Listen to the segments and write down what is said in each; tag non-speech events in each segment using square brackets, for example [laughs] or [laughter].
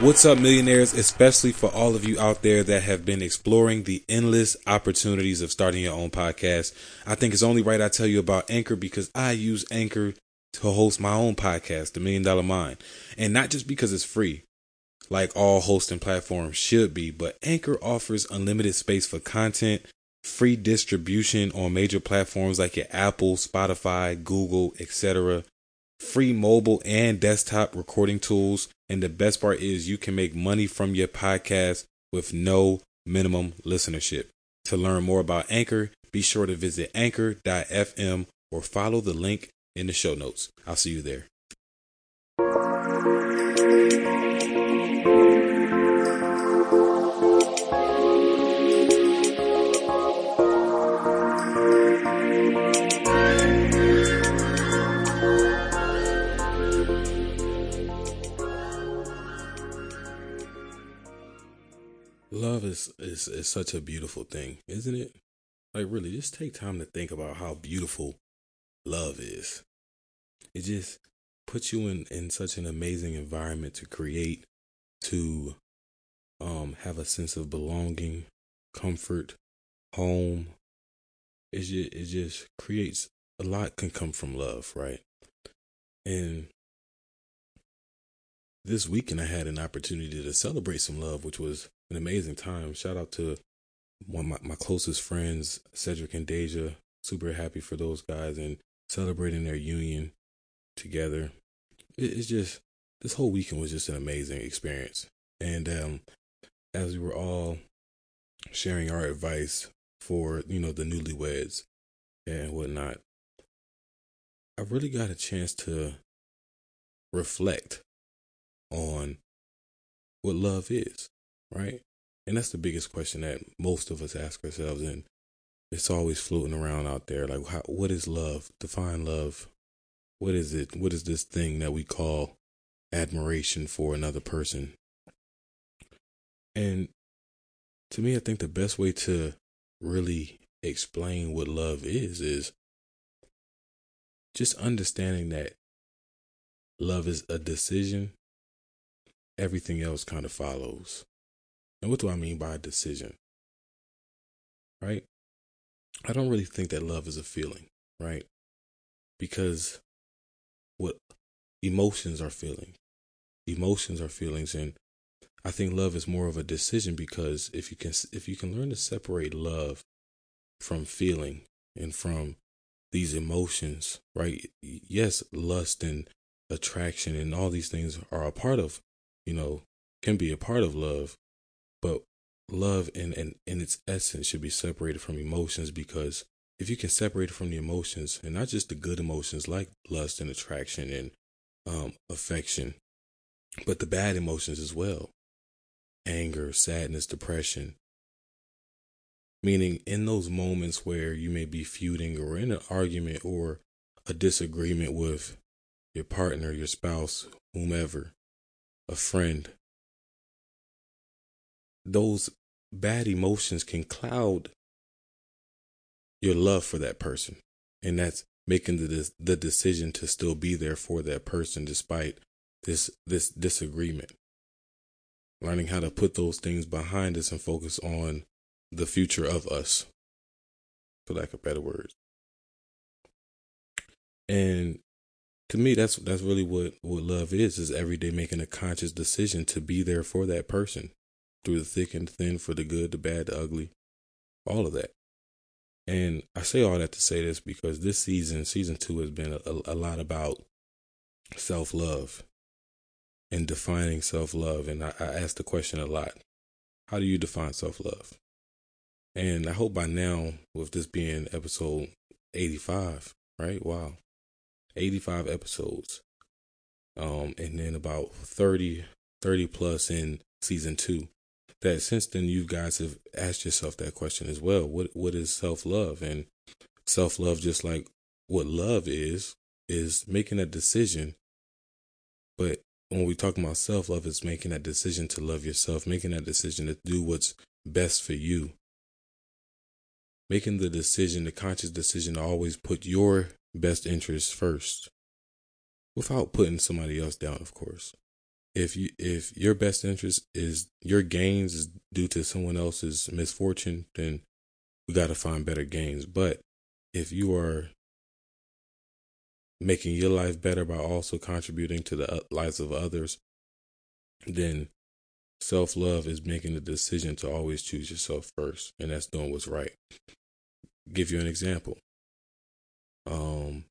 What's up, millionaires? Especially for all of you out there that have been exploring the endless opportunities of starting your own podcast. I think it's only right I tell you about Anchor because I use Anchor to host my own podcast, The Million Dollar Mind. And not just because it's free, like all hosting platforms should be, but Anchor offers unlimited space for content, free distribution on major platforms like your Apple, Spotify, Google, etc free mobile and desktop recording tools. And the best part is you can make money from your podcast with no minimum listenership. To learn more about Anchor, be sure to visit anchor.fm or follow the link in the show notes. I'll see you there. Love is, is is such a beautiful thing, isn't it? Like really, just take time to think about how beautiful love is. It just puts you in in such an amazing environment to create, to um have a sense of belonging, comfort, home. It just it just creates a lot can come from love, right? And this weekend I had an opportunity to celebrate some love, which was an amazing time. Shout out to one of my, my closest friends, Cedric and Deja. Super happy for those guys and celebrating their union together. It, it's just this whole weekend was just an amazing experience. And um, as we were all sharing our advice for you know the newlyweds and whatnot, I really got a chance to reflect on what love is right? And that's the biggest question that most of us ask ourselves, and it's always floating around out there. Like, how, what is love? Define love. What is it? What is this thing that we call admiration for another person? And to me, I think the best way to really explain what love is is just understanding that love is a decision. Everything else kind of follows. And what do I mean by a decision? Right? I don't really think that love is a feeling, right? Because what emotions are feeling. Emotions are feelings and I think love is more of a decision because if you can if you can learn to separate love from feeling and from these emotions, right? Yes, lust and attraction and all these things are a part of, you know, can be a part of love, but love in, in, in its essence should be separated from emotions because if you can separate it from the emotions and not just the good emotions like lust and attraction and um, affection, but the bad emotions as well anger, sadness, depression. Meaning, in those moments where you may be feuding or in an argument or a disagreement with your partner, your spouse, whomever, a friend, those bad emotions can cloud your love for that person. And that's making the the decision to still be there for that person despite this this disagreement. Learning how to put those things behind us and focus on the future of us, for lack of better words. And to me, that's that's really what what love is: is every day making a conscious decision to be there for that person, through the thick and thin, for the good, the bad, the ugly, all of that. And I say all that to say this because this season, season two, has been a, a lot about self love and defining self love. And I, I ask the question a lot how do you define self love? And I hope by now, with this being episode 85, right? Wow. 85 episodes. Um, and then about 30, 30 plus in season two that since then you guys have asked yourself that question as well. What what is self love? And self love, just like what love is, is making a decision. But when we talk about self love, it's making that decision to love yourself, making that decision to do what's best for you. Making the decision, the conscious decision to always put your best interests first without putting somebody else down, of course. If you if your best interest is your gains is due to someone else's misfortune, then we got to find better gains. But if you are making your life better by also contributing to the lives of others, then self love is making the decision to always choose yourself first, and that's doing what's right. Give you an example. Um,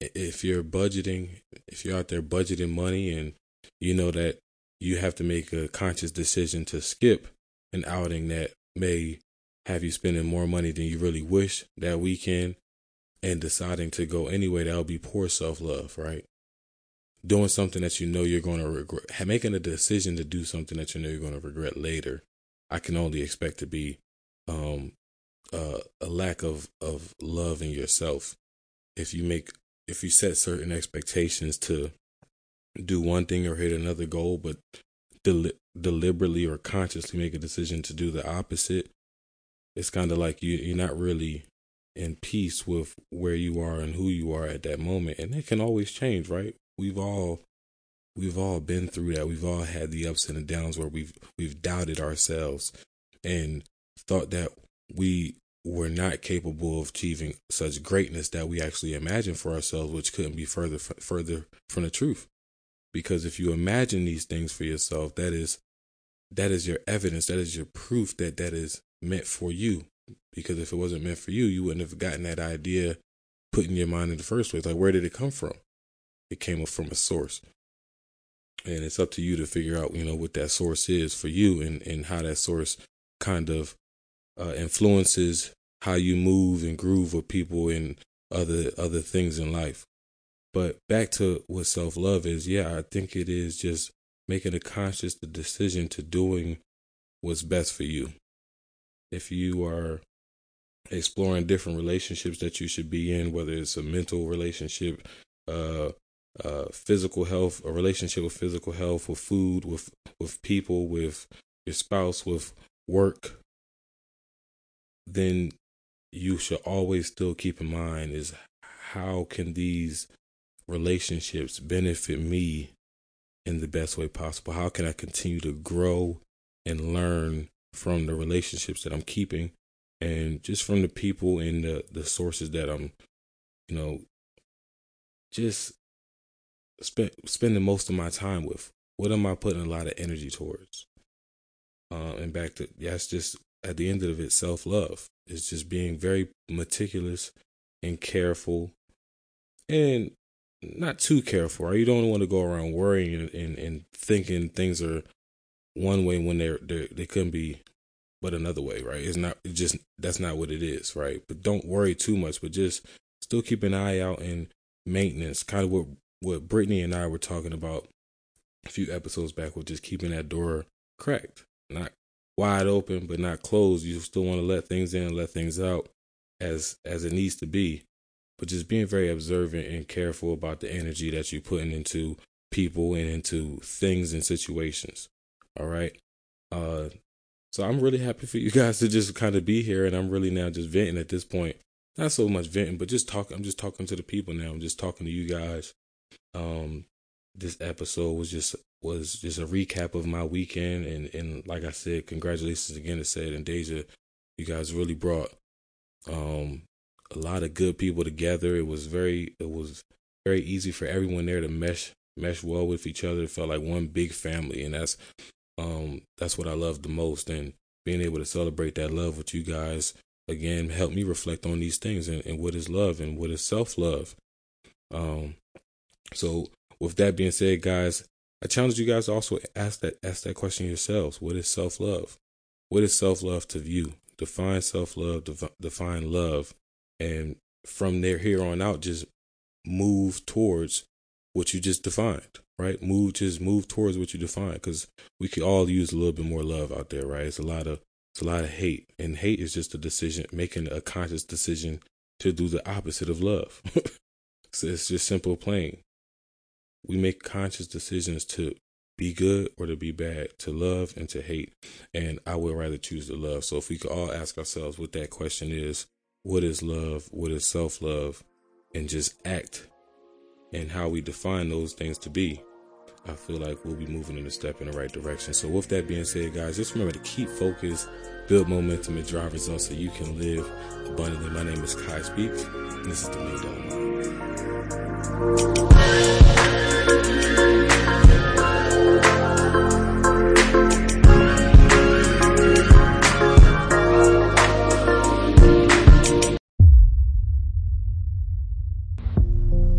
if you're budgeting, if you're out there budgeting money and you know that you have to make a conscious decision to skip an outing that may have you spending more money than you really wish that weekend and deciding to go anyway, that'll be poor self love, right? Doing something that you know you're going to regret, making a decision to do something that you know you're going to regret later, I can only expect to be um, uh, a lack of, of love in yourself. If you make, if you set certain expectations to do one thing or hit another goal, but del- deliberately or consciously make a decision to do the opposite, it's kind of like you, you're not really in peace with where you are and who you are at that moment. And it can always change right? We've all we've all been through that. We've all had the ups and the downs where we've we've doubted ourselves and thought that we were not capable of achieving such greatness that we actually imagine for ourselves which couldn't be further further from the truth because if you imagine these things for yourself that is that is your evidence that is your proof that that is meant for you because if it wasn't meant for you, you wouldn't have gotten that idea put in your mind in the first place. Like, where did it come from? It came from a source. And it's up to you to figure out, you know, what that source is for you and, and how that source kind of uh, influences how you move and groove with people and other other things in life. But back to what self love is, yeah, I think it is just making a conscious decision to doing what's best for you. If you are exploring different relationships that you should be in, whether it's a mental relationship, uh, uh, physical health, a relationship with physical health, with food, with with people, with your spouse, with work, then you should always still keep in mind is how can these relationships benefit me in the best way possible? How can I continue to grow and learn from the relationships that I'm keeping and just from the people and the the sources that I'm, you know, just spend spending most of my time with. What am I putting a lot of energy towards? Uh, and back to that's just at the end of it, self love. It's just being very meticulous and careful, and not too careful. Right? You don't want to go around worrying and, and, and thinking things are one way when they're, they're they couldn't be but another way, right? It's not just that's not what it is, right? But don't worry too much, but just still keep an eye out in maintenance, kind of what what Brittany and I were talking about a few episodes back with just keeping that door cracked, not wide open, but not closed. You still want to let things in, and let things out as as it needs to be, but just being very observant and careful about the energy that you're putting into people and into things and situations. All right. Uh, so I'm really happy for you [laughs] guys to just kind of be here, and I'm really now just venting at this point. Not so much venting, but just talking. I'm just talking to the people now. I'm just talking to you guys. Um, this episode was just was just a recap of my weekend, and and like I said, congratulations again to said and Deja. You guys really brought um a lot of good people together. It was very it was very easy for everyone there to mesh mesh well with each other. It felt like one big family, and that's um, that's what I love the most. And being able to celebrate that love with you guys again helped me reflect on these things and, and what is love and what is self love. Um, so with that being said, guys, I challenge you guys to also ask that ask that question yourselves. What is self love? What is self love to you? Define self love. define love, and from there here on out, just move towards what you just defined right? Move, just move towards what you defined because we could all use a little bit more love out there, right? It's a lot of it's a lot of hate, and hate is just a decision, making a conscious decision to do the opposite of love. [laughs] so it's just simple, plain. We make conscious decisions to be good or to be bad, to love and to hate, and I would rather choose to love. So if we could all ask ourselves what that question is, what is love? What is self love? And just act and how we define those things to be I feel like we'll be moving in a step in the right direction. So, with that being said, guys, just remember to keep focused, build momentum, and drive results so you can live abundantly. My name is Quiy Speaks, and this is the Million Dollar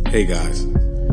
Hey guys.